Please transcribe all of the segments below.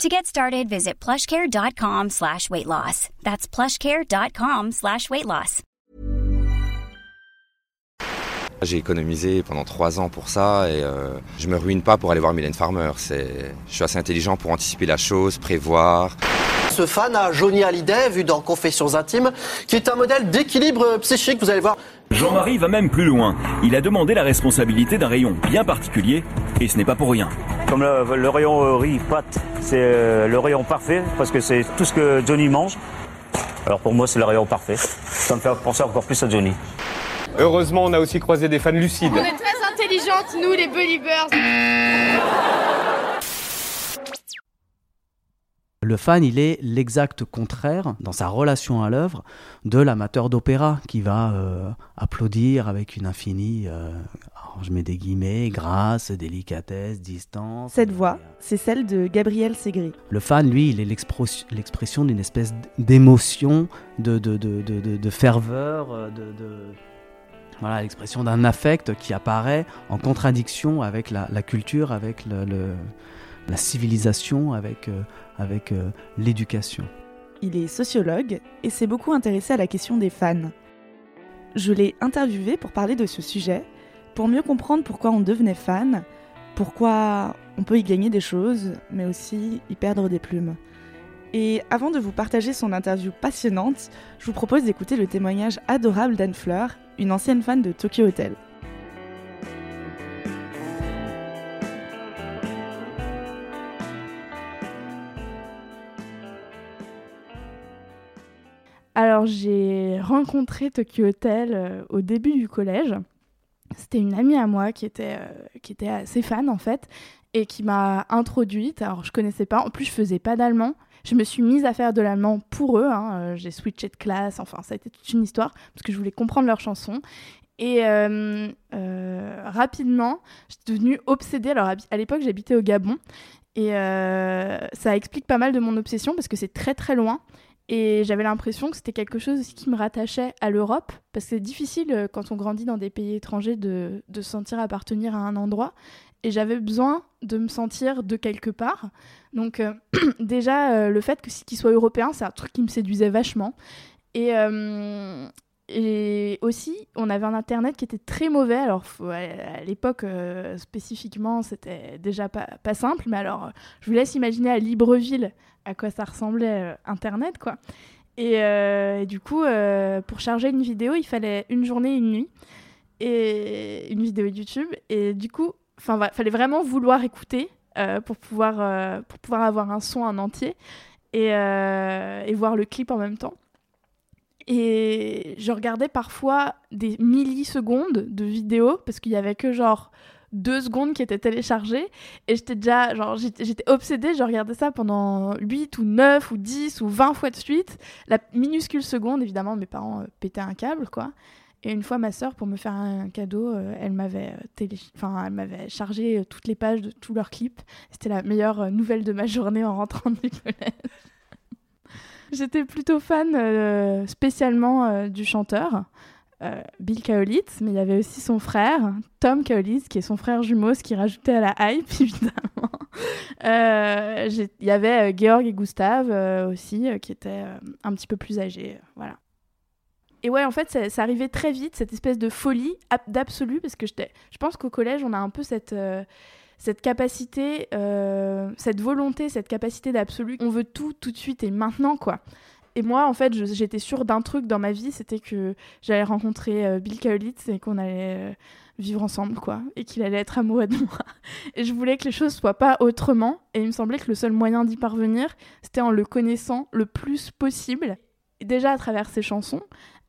To get started, visit plushcare.com slash weight loss. That's plushcare.com slash weight loss. J'ai économisé pendant trois ans pour ça et euh, je me ruine pas pour aller voir Mylène Farmer. C'est, je suis assez intelligent pour anticiper la chose, prévoir. Ce fan a Johnny Hallyday, vu dans Confessions intimes, qui est un modèle d'équilibre psychique, vous allez voir. Jean-Marie va même plus loin. Il a demandé la responsabilité d'un rayon bien particulier et ce n'est pas pour rien. Comme le, le rayon euh, riz pâte, c'est euh, le rayon parfait parce que c'est tout ce que Johnny mange. Alors pour moi, c'est le rayon parfait. Ça me fait penser encore plus à Johnny. Heureusement, on a aussi croisé des fans lucides. On est très intelligentes, nous, les believers. Le fan, il est l'exact contraire, dans sa relation à l'œuvre, de l'amateur d'opéra, qui va euh, applaudir avec une infinie, euh, alors je mets des guillemets, grâce, délicatesse, distance. Cette voix, c'est celle de Gabriel Segri. Le fan, lui, il est l'expression d'une espèce d'émotion, de, de, de, de, ferveur, euh, de... de- Voilà, l'expression d'un affect qui apparaît en contradiction avec la, la culture, avec le, le- la civilisation, avec, euh, avec euh, l'éducation. Il est sociologue et s'est beaucoup intéressé à la question des fans. Je l'ai interviewé pour parler de ce sujet, pour mieux comprendre pourquoi on devenait fan, pourquoi on peut y gagner des choses, mais aussi y perdre des plumes. Et avant de vous partager son interview passionnante, je vous propose d'écouter le témoignage adorable d'Anne Fleur, une ancienne fan de Tokyo Hotel. Alors j'ai rencontré Tokyo Hotel euh, au début du collège. C'était une amie à moi qui était, euh, qui était assez fan en fait et qui m'a introduite. Alors je connaissais pas, en plus je faisais pas d'allemand. Je me suis mise à faire de l'allemand pour eux. hein. Euh, J'ai switché de classe, enfin ça a été toute une histoire parce que je voulais comprendre leurs chansons. Et rapidement, j'étais devenue obsédée. Alors à l'époque j'habitais au Gabon et ça explique pas mal de mon obsession parce que c'est très très loin. Et j'avais l'impression que c'était quelque chose qui me rattachait à l'Europe, parce que c'est difficile euh, quand on grandit dans des pays étrangers de, de se sentir appartenir à un endroit. Et j'avais besoin de me sentir de quelque part. Donc euh, déjà, euh, le fait que- qu'il soit européen, c'est un truc qui me séduisait vachement. Et, aussi, on avait un Internet qui était très mauvais. Alors à l'époque, spécifiquement, c'était déjà pas, pas simple. Mais alors, je vous laisse imaginer à Libreville à quoi ça ressemblait euh, Internet, quoi. Et, euh, du coup, euh, pour charger une vidéo, il fallait une journée, une nuit, et une vidéo YouTube. Et du coup, enfin, fallait vraiment vouloir écouter pour pouvoir pour pouvoir avoir un son en entier et, et voir le clip en même temps. Et je regardais parfois des millisecondes de vidéos parce qu'il y avait que genre deux secondes qui étaient téléchargées. Et j'étais déjà genre j'étais obsédée. Je regardais ça pendant 8 ou 9 ou 10 ou 20 fois de suite. La minuscule seconde évidemment mes parents euh, pétaient un câble quoi. Et une fois ma sœur pour me faire un cadeau euh, elle m'avait euh, télé enfin elle m'avait chargé toutes les pages de tous leurs clips. C'était la meilleure nouvelle de ma journée en rentrant du collège J'étais plutôt fan spécialement du chanteur Bill Kaolitz, mais il y avait aussi son frère, Tom Kaolitz, qui est son frère jumeau, ce qui rajoutait à la hype, évidemment. Euh, Il y avait euh, Georg et Gustave euh, aussi, euh, qui étaient euh, un petit peu plus âgés. euh, voilà. Et ouais, en fait, ça, arrivait très vite, cette espèce de folie ab- d'absolu, parce que je pense qu'au collège, on a un peu cette, euh, capacité, euh, cette volonté, cette capacité d'absolu. On veut tout, tout de suite et maintenant, quoi. Et moi, en fait, j'étais sûre d'un truc dans ma vie, c'était que j'allais rencontrer euh, Bill Kaolitz et qu'on allait euh, vivre ensemble, quoi, et qu'il allait être amoureux de moi. Et je voulais que les choses soient pas autrement, et il me semblait que le seul moyen d'y parvenir, c'était en le connaissant le plus possible. Déjà à travers ses chansons,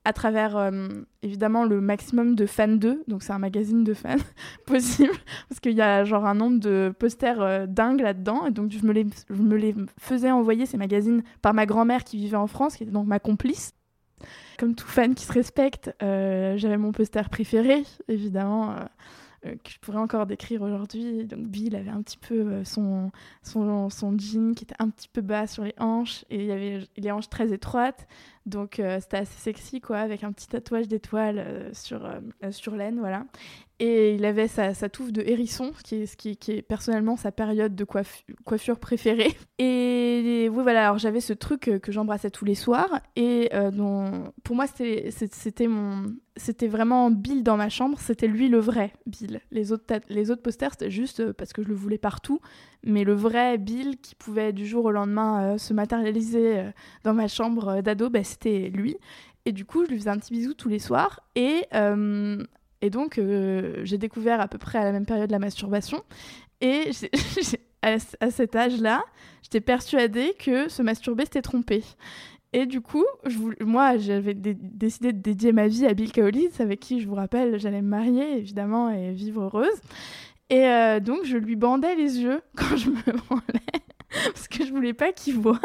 à travers euh, évidemment le maximum de fans 2, donc c'est un magazine de fans possible, parce qu'il y a genre un nombre de posters euh, dingues là-dedans, et donc je me, les, je me les faisais envoyer ces magazines par ma grand-mère qui vivait en France, qui était donc ma complice. comme tout fan qui se respecte, j'avais mon poster préféré, évidemment. Euh, que je pourrais encore décrire aujourd'hui. Donc Bill avait un petit peu euh, son, son, jean qui était un petit peu bas sur les hanches et il avait les hanches très étroites. Donc euh, c'était assez sexy quoi, avec un petit tatouage d'étoiles sur, sur l'aine, voilà. Et il avait sa, touffe de hérisson, qui est, qui, qui est personnellement sa période de coiffure préférée. Et, oui, voilà, alors j'avais ce truc que j'embrassais tous les soirs. Et dont, pour moi, c'était vraiment Bill dans ma chambre, c'était lui le vrai Bill. Les autres, les autres posters, c'était juste euh, parce que je le voulais partout, mais le vrai Bill qui pouvait du jour au lendemain euh, se matérialiser euh, dans ma chambre d'ado, bah, c'était lui. Et du coup, je lui faisais un petit bisou tous les soirs. Et, et donc, j'ai découvert à peu près à la même période la masturbation. Et à, cet âge-là, j'étais persuadée que se masturber, c'était tromper. Et du coup, moi, j'avais décidé de dédier ma vie à Bill Kaulitz, avec qui, je vous rappelle, j'allais me marier, évidemment, et vivre heureuse. Et euh, donc, je lui bandais les yeux quand je me branlais, parce que je voulais pas qu'il voit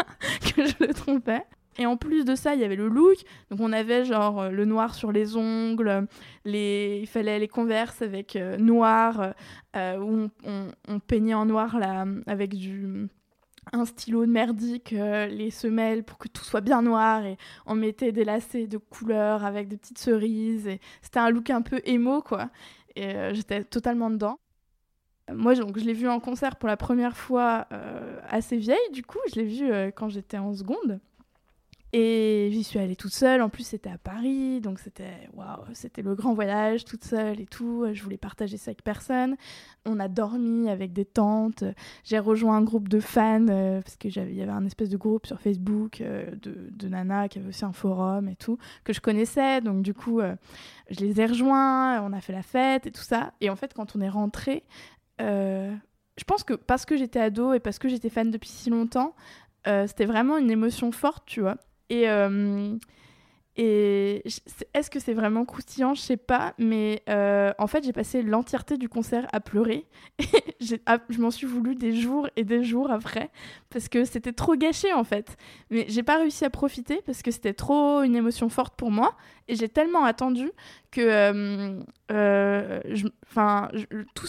que je le trompais. Et en plus de ça, il y avait le look. Donc on avait genre euh, le noir sur les ongles, les... il fallait les converses avec euh, noir, où on, peignait en noir là, avec du, un stylo merdique, euh, les semelles pour que tout soit bien noir. Et on mettait des lacets de couleurs avec des petites cerises. C'était un look un peu émo quoi. Et euh, j'étais totalement dedans. Moi donc je l'ai vu en concert pour la première fois euh, assez vieille du coup, je l'ai vu quand j'étais en seconde et j'y suis allée toute seule. En plus, c'était à Paris, donc c'était waouh, c'était le grand voyage, toute seule et tout. Je voulais partager ça avec personne. On a dormi avec des tantes. J'ai rejoint un groupe de fans euh, parce que j'avais, y avait un espèce de groupe sur Facebook euh, de, de Nana qui avait aussi un forum et tout que je connaissais. Donc du coup, euh, je les ai rejoints. On a fait la fête et tout ça. Et en fait, quand on est rentré, je pense que parce que j'étais ado et parce que j'étais fan depuis si longtemps, c'était vraiment une émotion forte, tu vois. Et, euh, est-ce que c'est vraiment croustillant? Je sais pas, mais euh, en fait, j'ai passé l'entièreté du concert à pleurer. Ah, je m'en suis voulu des jours et des jours après, parce que c'était trop gâché en fait. Mais j'ai pas réussi à profiter parce que c'était trop une émotion forte pour moi. Et j'ai tellement attendu que euh, enfin, tout,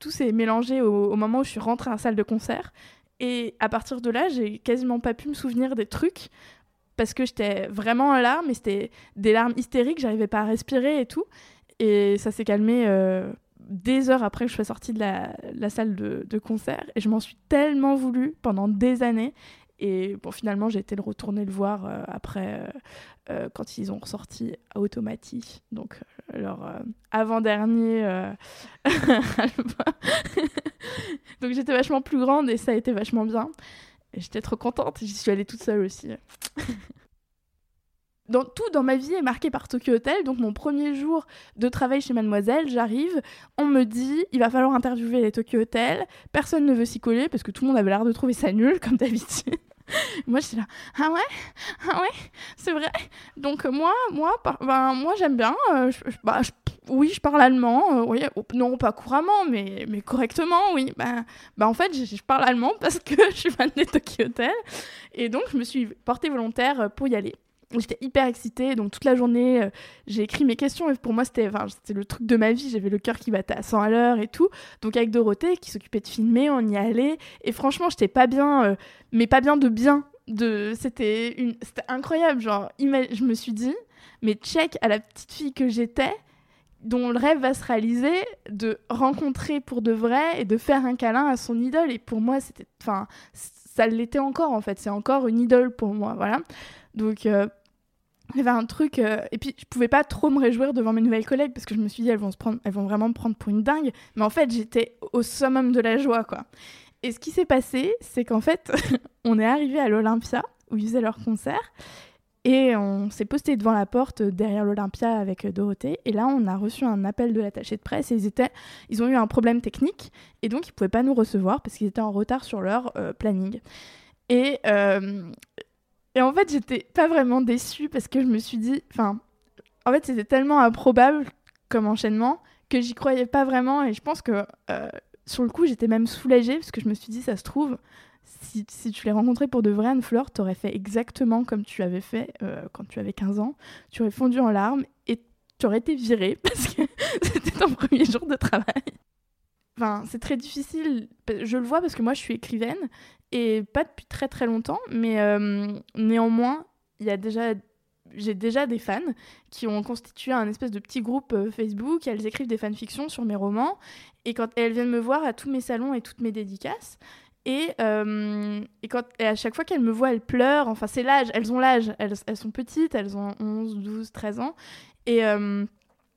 tout, s'est mélangé au, au, moment où je suis rentrée à la salle de concert. Et à partir de là, j'ai quasiment pas pu me souvenir des trucs parce que j'étais vraiment en larmes et c'était des larmes hystériques, j'arrivais pas à respirer et tout. Et ça s'est calmé euh, des heures après que je sois sortie de la, salle de, concert. Et je m'en suis tellement voulu pendant des années. Et bon, finalement, j'ai été le retourner le voir euh, après, euh, quand ils ont ressorti Automatique, donc leur avant-dernier donc j'étais vachement plus grande et ça a été vachement bien. J'étais trop contente, j'y suis allée toute seule aussi. dans, tout dans ma vie est marqué par Tokyo Hotel. Donc mon premier jour de travail chez Mademoiselle, j'arrive, on me dit il va falloir interviewer les Tokyo Hotel. Personne ne veut s'y coller parce que tout le monde avait l'air de trouver ça nul comme d'habitude. moi j'étais là ah ouais ah ouais c'est vrai donc moi moi ben, moi j'aime bien euh, bah, oui je parle allemand euh, oui oh, non pas couramment mais mais correctement oui. Ben bah, en fait je, parle allemand parce que je suis fan des Tokyo Hotel. Et donc je me suis portée volontaire pour y aller. J'étais hyper excitée, donc toute la journée, euh, j'ai écrit mes questions et pour moi c'était le truc de ma vie, j'avais le cœur qui battait à 100 à l'heure et tout. Donc avec Dorothée qui s'occupait de filmer, on y allait. Et franchement j'étais pas bien, euh, mais pas bien de bien. De... C'était une... incroyable, genre je me suis dit, mais check à la petite fille que j'étais, dont le rêve va se réaliser de rencontrer pour de vrai et de faire un câlin à son idole. Et pour moi c'était... Enfin, ça l'était encore en fait, c'est encore une idole pour moi, voilà. Donc... Euh, il y avait un truc euh, et puis je pouvais pas trop me réjouir devant mes nouvelles collègues parce que je me suis dit elles vont se prendre elles vont vraiment me prendre pour une dingue mais en fait j'étais au summum de la joie quoi et ce qui s'est passé c'est qu'en fait on est arrivé à l'Olympia où ils faisaient leur concert et on s'est posté devant la porte derrière l'Olympia avec Dorothée et là on a reçu un appel de l'attaché de presse ils étaient ils ont eu un problème technique et donc ils pouvaient pas nous recevoir parce qu'ils étaient en retard sur leur euh, planning et euh, et en fait, j'étais pas vraiment déçue parce que je me suis dit, enfin, en fait, c'était tellement improbable comme enchaînement que j'y croyais pas vraiment. Et je pense que euh, sur le coup, j'étais même soulagée parce que je me suis dit, ça se trouve, si, tu les rencontrais pour de vrai, Anne-Fleur, t'aurais fait exactement comme tu avais fait euh, quand tu avais 15 ans. Tu aurais fondu en larmes et tu aurais été virée parce que c'était ton premier jour de travail. Enfin, c'est très difficile. Je le vois parce que moi, je suis écrivaine et pas depuis très très longtemps, mais euh, néanmoins, il y a déjà j'ai déjà des fans qui ont constitué un espèce de petit groupe euh, Facebook. Elles écrivent des fanfictions sur mes romans. Et quand elles viennent me voir à tous mes salons et toutes mes dédicaces. Et, euh, et, quand, et à chaque fois qu'elles me voient, elles pleurent. Enfin, c'est l'âge. Elles ont l'âge. Elles, elles, sont petites. Elles ont 11, 12, 13 ans. Et euh,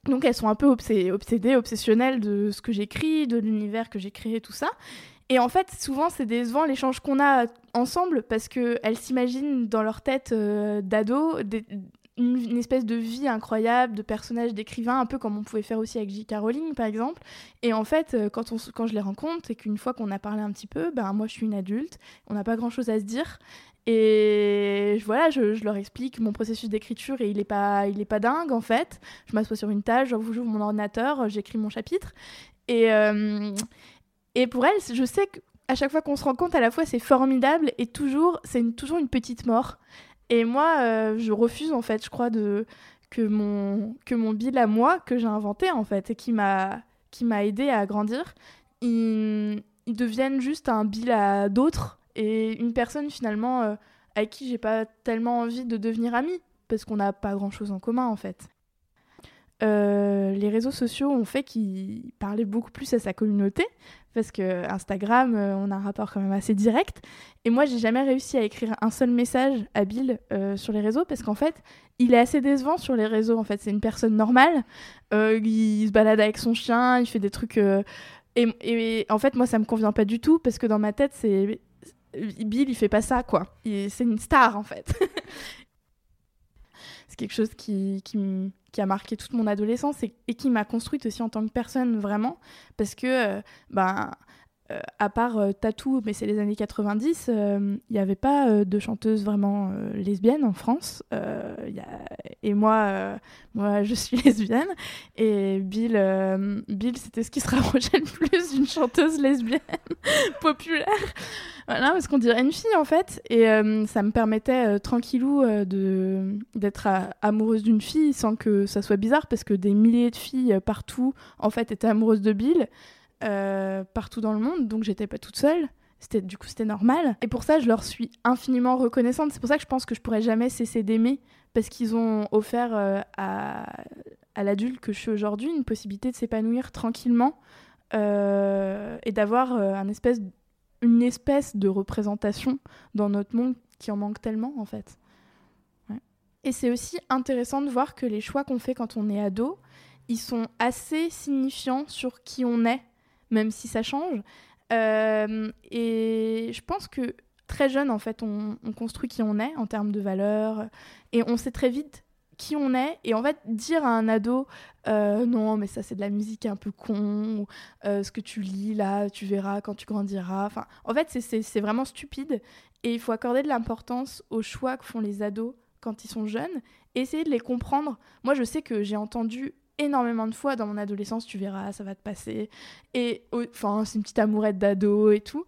donc, elles sont un peu obsédées, obsédées, obsessionnelles de ce que j'écris, de l'univers que j'ai créé, tout ça. Et en fait, souvent, c'est décevant l'échange qu'on a ensemble parce qu'elles s'imaginent dans leur tête euh, d'ado une, espèce de vie incroyable, de personnages d'écrivains, un peu comme on pouvait faire aussi avec J.K. Rowling, par exemple. Et en fait, euh, quand, on, quand je les rencontre et qu'une fois qu'on a parlé un petit peu, ben, moi, je suis une adulte, on n'a pas grand-chose à se dire. Et voilà, je, je, leur explique mon processus d'écriture et il n'est pas, il est pas dingue en fait. Je m'assois sur une tâche, j'ouvre mon ordinateur, j'écris mon chapitre. Et, euh, et pour elle, je sais qu'à chaque fois qu'on se rend compte, à la fois c'est formidable et toujours, c'est toujours une petite mort. Et moi, euh, je refuse en fait, je crois, que, mon, que mon bill à moi, que j'ai inventé en fait, et qui m'a, aidé à grandir, il, devienne juste un bill à d'autres et une personne finalement euh, avec qui j'ai pas tellement envie de devenir amie parce qu'on n'a pas grand chose en commun en fait. Euh, les réseaux sociaux ont fait qu'il parlait beaucoup plus à sa communauté parce que Instagram, euh, on a un rapport quand même assez direct. Et moi, j'ai jamais réussi à écrire un seul message à Bill euh, sur les réseaux parce qu'en fait, il est assez décevant sur les réseaux. En fait, c'est une personne normale. Euh, il se balade avec son chien, il fait des trucs. Et, en fait, moi, ça me convient pas du tout parce que dans ma tête, c'est Bill, il fait pas ça, quoi. C'est une star, en fait. c'est quelque chose qui, qui, qui, a marqué toute mon adolescence et, qui m'a construite aussi en tant que personne, vraiment. Parce que, euh, ben, euh, à part euh, Tatou, mais c'est les années 90, il n'y avait pas de chanteuse vraiment lesbienne en France. Et moi, moi, je suis lesbienne. Et Bill, Bill c'était ce qui se rapprochait le plus d'une chanteuse lesbienne populaire. Voilà, parce qu'on dirait une fille en fait. Et euh, ça me permettait euh, tranquillou euh, de d'être amoureuse d'une fille sans que ça soit bizarre, parce que des milliers de filles partout en fait étaient amoureuses de Bill, partout dans le monde, donc j'étais pas toute seule. C'était, du coup, c'était normal. Et pour ça, je leur suis infiniment reconnaissante. C'est pour ça que je pense que je pourrais jamais cesser d'aimer, parce qu'ils ont offert à, à l'adulte que je suis aujourd'hui une possibilité de s'épanouir tranquillement et d'avoir une espèce de représentation dans notre monde qui en manque tellement en fait. Et c'est aussi intéressant de voir que les choix qu'on fait quand on est ado, ils sont assez signifiants sur qui on est, même si ça change. Euh, et je pense que très jeune, en fait, on, on, construit qui on est en termes de valeurs, et on sait très vite qui on est. Et en fait dire à un ado euh, non mais ça c'est de la musique un peu con ou, euh, ce que tu lis là tu verras quand tu grandiras. Enfin en fait c'est vraiment stupide. Et il faut accorder de l'importance aux choix que font les ados quand ils sont jeunes et essayer de les comprendre. Moi je sais que j'ai entendu énormément de fois dans mon adolescence tu verras ça va te passer et enfin c'est une petite amourette d'ado et tout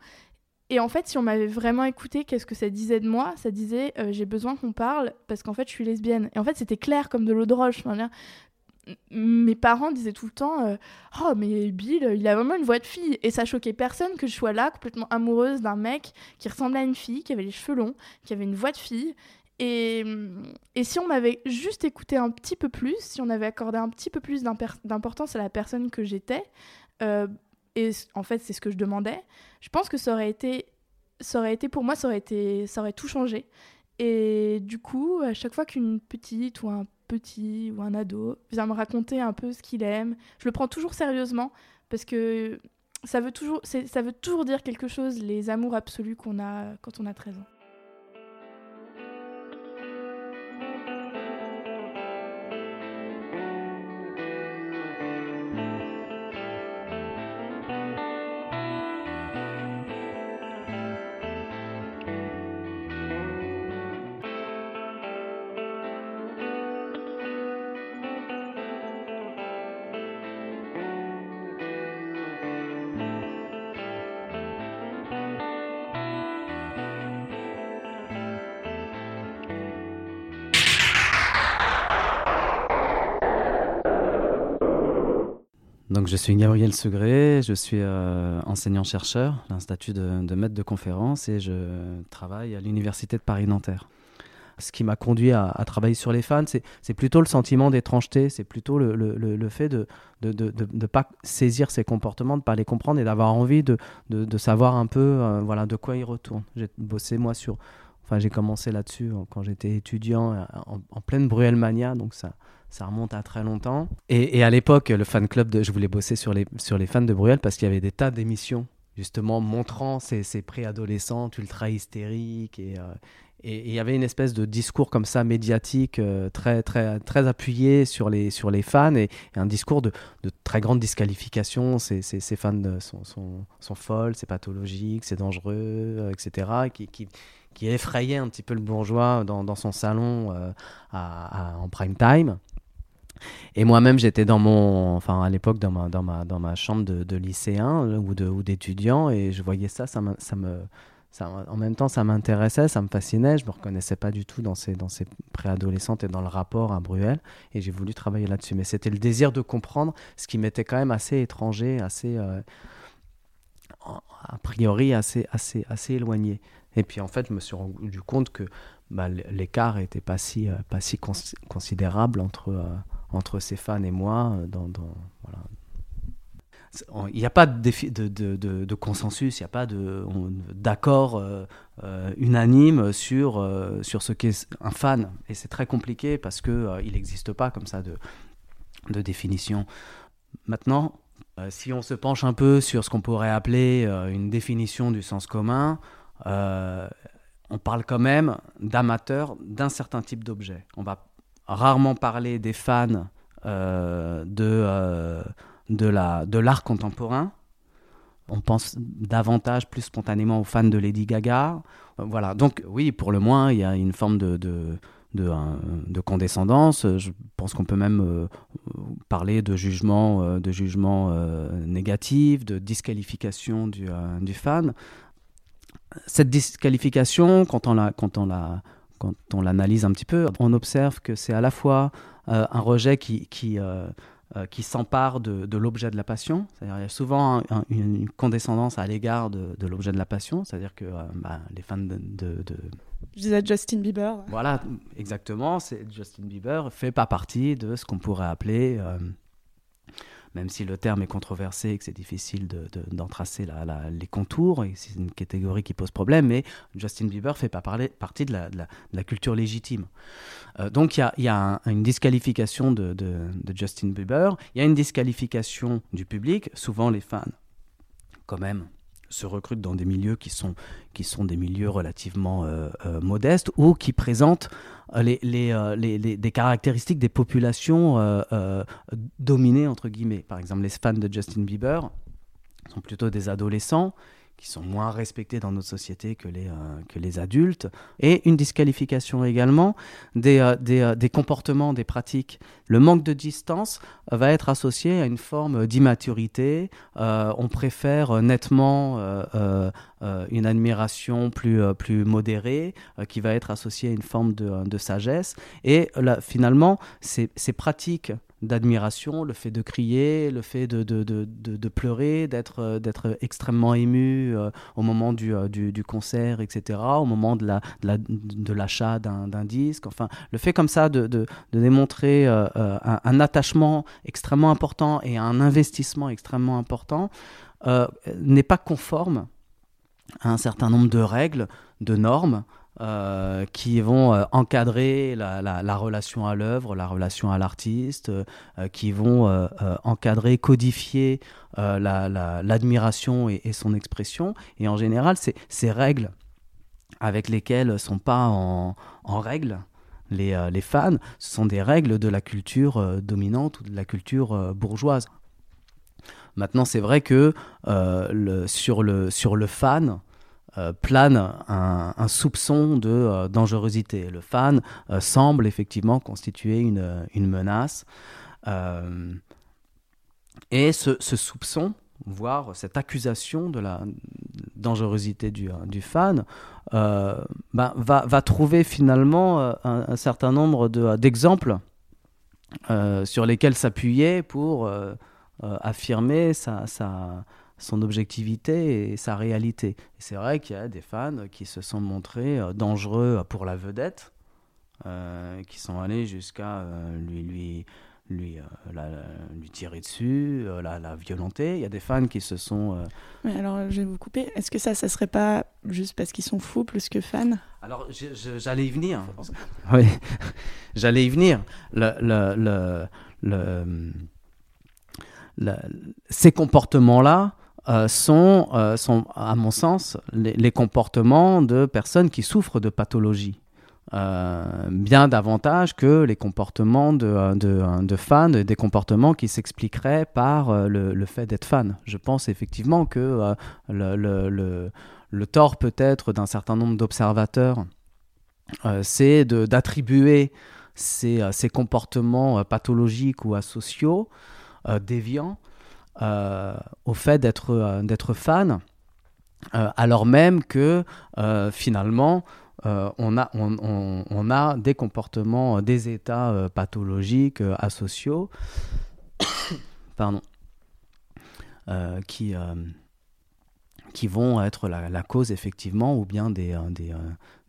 et en fait, si on m'avait vraiment écouté, qu'est-ce que ça disait de moi? Ça disait euh, j'ai besoin qu'on parle parce qu'en fait, je suis lesbienne. Et en fait, c'était clair comme de l'eau de roche. Enfin, mes parents disaient tout le temps euh, Oh, mais Bill, il a vraiment une voix de fille. Et ça choquait personne que je sois là, complètement amoureuse d'un mec qui ressemblait à une fille, qui avait les cheveux longs, qui avait une voix de fille. Et, si on m'avait juste écouté un petit peu plus, si on avait accordé un petit peu plus d'importance à la personne que j'étais, euh, et en fait c'est ce que je demandais, je pense que ça aurait été, ça aurait été pour moi, ça aurait, été, ça aurait tout changé. Et du coup, à chaque fois qu'une petite ou un petit ou un ado vient me raconter un peu ce qu'il aime, je le prends toujours sérieusement parce que ça veut toujours, ça veut toujours dire quelque chose, les amours absolus qu'on a quand on a 13 ans. Je suis Gabriel Segré, je suis enseignant-chercheur, j'ai un statut de, maître de conférence et je travaille à l'Université de Paris-Nanterre ce qui m'a conduit à, travailler sur les fans, c'est plutôt le sentiment d'étrangeté, c'est plutôt le, fait de ne pas saisir ces comportements, de ne pas les comprendre et d'avoir envie de, savoir un peu euh, voilà, de quoi ils retournent. J'ai bossé moi sur... Enfin, j'ai commencé là-dessus euh, quand j'étais étudiant euh, en, pleine Bruel Mania, donc ça, ça remonte à très longtemps. Et, à l'époque, le fan club, de, je voulais bosser sur les, sur les fans de Bruel parce qu'il y avait des tas d'émissions justement montrant ces, ces préadolescentes ultra hystériques et, et il y avait une espèce de discours comme ça médiatique euh, très très très appuyé sur les sur les fans et, un discours de, de, très grande disqualification ces, ces, fans sont, sont, sont, folles c'est pathologique c'est dangereux euh, etc qui, qui, effrayait un petit peu le bourgeois dans, son salon euh, en prime time et moi-même, j'étais dans mon, enfin à l'époque dans ma, dans ma, dans ma chambre de, de lycéen ou d'étudiant et je voyais ça, ça me, ça en même temps, ça m'intéressait, ça me fascinait. Je me reconnaissais pas du tout dans ces, dans ces préadolescentes et dans le rapport à Bruel. Et j'ai voulu travailler là-dessus. Mais c'était le désir de comprendre ce qui m'était quand même assez étranger, assez, euh, a priori, assez, assez, assez éloigné. Et puis en fait, je me suis rendu compte que bah, l'écart n'était pas si, euh, pas si considérable entre, euh, entre ces fans et moi voilà, il n'y a pas de, consensus, il n'y a pas d'accord euh, euh, unanime sur, euh, sur ce qu'est un fan. Et c'est très compliqué parce qu'il il n'existe pas comme ça de, de définition. Maintenant, si on se penche un peu sur ce qu'on pourrait appeler une définition du sens commun, on parle quand même d'amateurs d'un certain type d'objet. On va rarement parler des fans de de l'art de contemporain. On pense davantage, plus spontanément aux fans de Lady Gaga. Euh, voilà, donc oui, pour le moins, il y a une forme de, de, de, de condescendance. Je pense qu'on peut même euh, parler de jugement, euh, de jugement négatif, de disqualification du, du, fan. Cette disqualification, quand on la, quand on la, quand on l'analyse un petit peu, on observe que c'est à la fois un rejet qui, qui euh, qui s'empare de, l'objet de la passion. C'est-à-dire il y a souvent une condescendance à l'égard de, l'objet de la passion. C'est-à-dire que euh, bah, les fans de, Je disais Justin Bieber. Voilà, exactement. Justin Bieber fait pas partie de ce qu'on pourrait appeler euh, même si le terme est controversé et que c'est difficile d'en tracer les contours, et c'est une catégorie qui pose problème, mais Justin Bieber fait pas partie de la, culture légitime. Euh, donc il y a, une disqualification de, Justin Bieber, il y a une disqualification du public, souvent les fans, quand même, se recrutent dans des milieux qui sont, qui sont des milieux relativement euh, euh, modestes ou qui présentent euh, les, les, les, des caractéristiques des populations dominées, entre guillemets. Par exemple, les fans de Justin Bieber sont plutôt des adolescents qui sont moins respectés dans notre société que les, euh, que les adultes, et une disqualification également des, euh, des, euh, des, comportements, des pratiques. Le manque de distance va être associé à une forme d'immaturité. on préfère nettement une admiration plus, plus modérée, qui va être associée à une forme de, de sagesse. Et finalement, ces, ces pratiques d'admiration, le fait de crier, le fait de, de, de, de pleurer, d'être euh, d'être extrêmement ému euh, au moment du, euh, du, concert, etc., au moment de l'achat la, de d'un disque. Enfin, le fait comme ça de, démontrer un, un, attachement extrêmement important et un investissement extrêmement important n'est pas conforme à un certain nombre de règles, de normes, euh, qui vont euh, encadrer la, la, relation à l'œuvre, la relation à l'artiste, euh, qui vont encadrer, codifier l'admiration et, et, son expression. Et en général, ces règles avec lesquelles ne sont pas en, en règle les, les, fans, ce sont des règles de la culture dominante ou de la culture bourgeoise. Maintenant, c'est vrai que sur, le, sur le fan, euh, plane un, soupçon de euh, dangerosité. Le fan euh, semble effectivement constituer une, menace. et ce, soupçon, voire cette accusation de la dangerosité du, fan, va, va, trouver finalement un, certain nombre d'exemples sur lesquels s'appuyer pour affirmer sa, son objectivité et sa réalité. Et c'est vrai qu'il y a des fans qui se sont montrés dangereux pour la vedette, qui sont allés jusqu'à lui, lui, lui, euh, lui tirer dessus, euh, la, la, violenter. Il y a des fans qui se sont. Mais euh, alors, je vais vous couper. Est-ce que ça, ça serait pas juste parce qu'ils sont fous plus que fans? Alors, j'allais y venir. oui, j'allais y venir. Le, le, le, le ces comportements-là. Sont, sont, à mon sens, les, comportements de personnes qui souffrent de pathologies. Euh, bien davantage que les comportements de, euh, euh, de, fans, des comportements qui s'expliqueraient par le, fait d'être fan. Je pense effectivement que le, le, le, tort peut-être d'un certain nombre d'observateurs, c'est d'attribuer ces, ces, comportements pathologiques ou asociaux, déviants, au fait d'être fan, alors même que finalement, euh, on, a, on, a des comportements, euh, des états euh, pathologiques, asociaux, pardon, qui, qui vont être la, cause effectivement, ou bien des, des,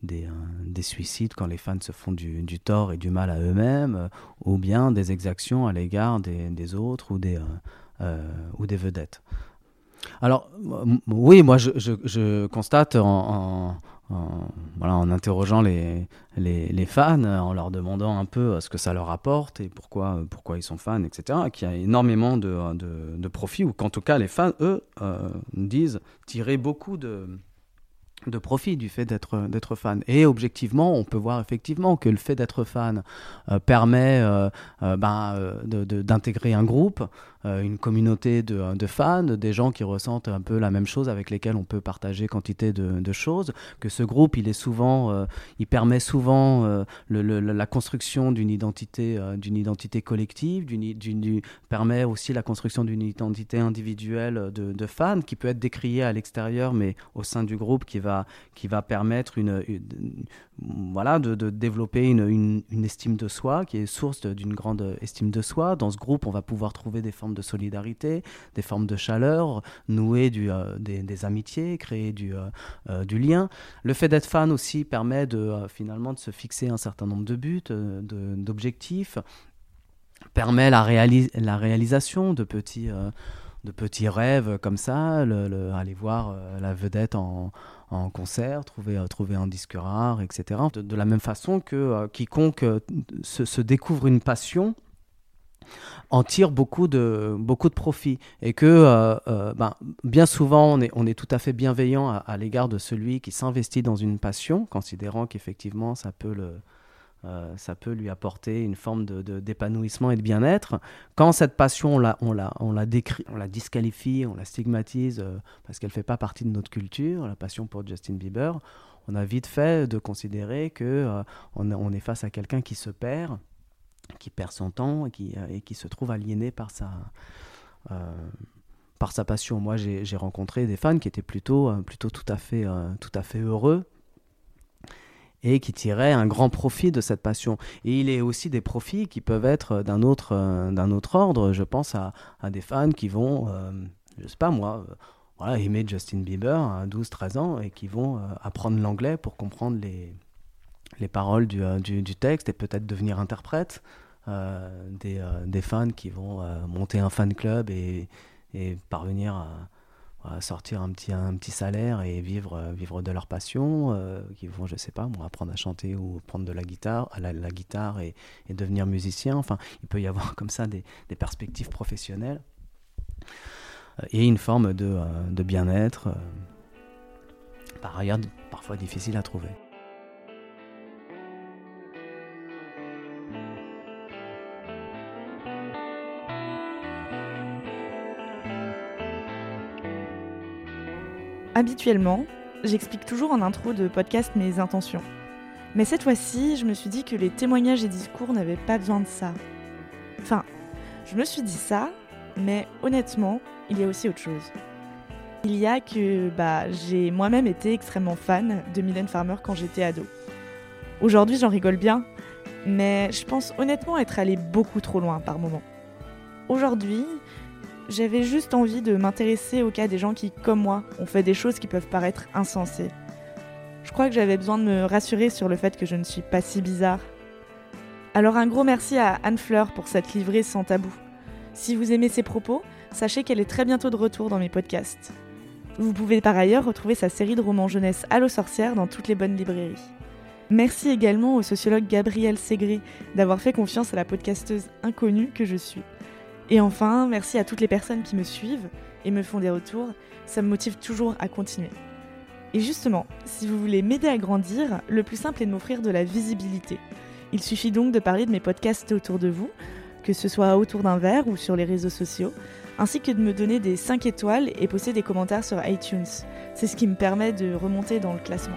des, suicides quand les fans se font du, du tort et du mal à eux-mêmes, ou bien des exactions à l'égard des, autres ou des, ou des vedettes. Alors, oui, moi je, constate en, voilà, en interrogeant les, les, fans, en leur demandant un peu euh, ce que ça leur apporte et pourquoi, pourquoi ils sont fans, etc., qu'il y a énormément de, de, de profit, ou qu'en tout cas les fans, eux, euh, disent tirer beaucoup de, de profit du fait d'être fan. Et objectivement on peut voir effectivement que le fait d'être fan euh, permet euh, euh, ben, d'intégrer un groupe une communauté de, de, fans des gens qui ressentent un peu la même chose avec lesquels on peut partager quantité de, de choses que ce groupe il est souvent il permet souvent le, la construction d'une identité d'une identité collective d'une permet aussi la construction d'une identité individuelle de, de fans qui peut être décriée à l'extérieur mais au sein du groupe qui va qui va permettre une, voilà, de, développer une, une, estime de soi qui est source d'une grande estime de soi. Dans ce groupe, on va pouvoir trouver des formes de solidarité, des formes de chaleur, nouer du, euh, des, amitiés, créer du, euh, euh, du lien. Le fait d'être fan aussi permet de, finalement de se fixer un certain nombre de buts, d'objectifs, permet la, la réalisation de petits de petits rêves comme ça, le, aller voir la vedette en, concert, trouver, euh, trouver un disque rare, etc. De, la même façon que euh, quiconque euh, se, découvre une passion, en tire beaucoup de, beaucoup de profit. Et que ben, bien souvent, on est, on est tout à fait bienveillant à l'égard de celui qui s'investit dans une passion, considérant qu'effectivement, ça peut le, euh, ça peut lui apporter une forme d'épanouissement de, et de bien-être. Quand cette passion, on la, on, la, on, la décrit, on la disqualifie, on la stigmatise euh, parce qu'elle ne fait pas partie de notre culture, la passion pour Justin Bieber, on a vite fait de considérer que euh, on, est face à quelqu'un qui se perd, qui perd son temps et qui, et qui se trouve aliéné par sa, par sa passion. Moi, j'ai rencontré des fans qui étaient plutôt, plutôt tout, à fait, tout à fait heureux et qui tirait un grand profit de cette passion. Et il est aussi des profits qui peuvent être d'un autre, euh, autre ordre. Je pense à, des fans qui vont, euh, je sais pas moi, euh, aimer Justin Bieber à 12-13 ans et qui vont apprendre l'anglais pour comprendre les, les paroles du, du, texte et peut-être devenir interprète. Des, fans qui vont monter un fan club et parvenir à sortir un petit, un petit salaire et vivre, euh, vivre de leur passion, euh, qui vont, je sais pas, apprendre à chanter ou prendre de la guitare, la, guitare et, devenir musicien. Enfin, il peut y avoir comme ça des, perspectives professionnelles euh, et une forme de, de bien-être, par ailleurs parfois difficile à trouver. Habituellement, j'explique toujours en intro de podcast mes intentions. Mais cette fois-ci, je me suis dit que les témoignages et discours n'avaient pas besoin de ça. Enfin, je me suis dit ça, mais honnêtement, il y a aussi autre chose. Il y a que bah, j'ai moi-même été extrêmement fan de Mylène Farmer quand j'étais ado. Aujourd'hui, j'en rigole bien, mais je pense honnêtement être allé beaucoup trop loin par moment. Aujourd'hui, J'avais juste envie de m'intéresser au cas des gens qui, comme moi, ont fait des choses qui peuvent paraître insensées. Je crois que j'avais besoin de me rassurer sur le fait que je ne suis pas si bizarre. Alors un gros merci à Anne Fleur pour cette livrée sans tabou. Si vous aimez ses propos, sachez qu'elle est très bientôt de retour dans mes podcasts. Vous pouvez par ailleurs retrouver sa série de romans jeunesse Allo sorcière dans toutes les bonnes librairies. Merci également au sociologue Gabriel Ségré d'avoir fait confiance à la podcasteuse inconnue que je suis. Et enfin, merci à toutes les personnes qui me suivent et me font des retours, ça me motive toujours à continuer. Et justement, si vous voulez m'aider à grandir, le plus simple est de m'offrir de la visibilité. Il suffit donc de parler de mes podcasts autour de vous, que ce soit autour d'un verre ou sur les réseaux sociaux, ainsi que de me donner des 5 étoiles et poster des commentaires sur iTunes. C'est ce qui me permet de remonter dans le classement.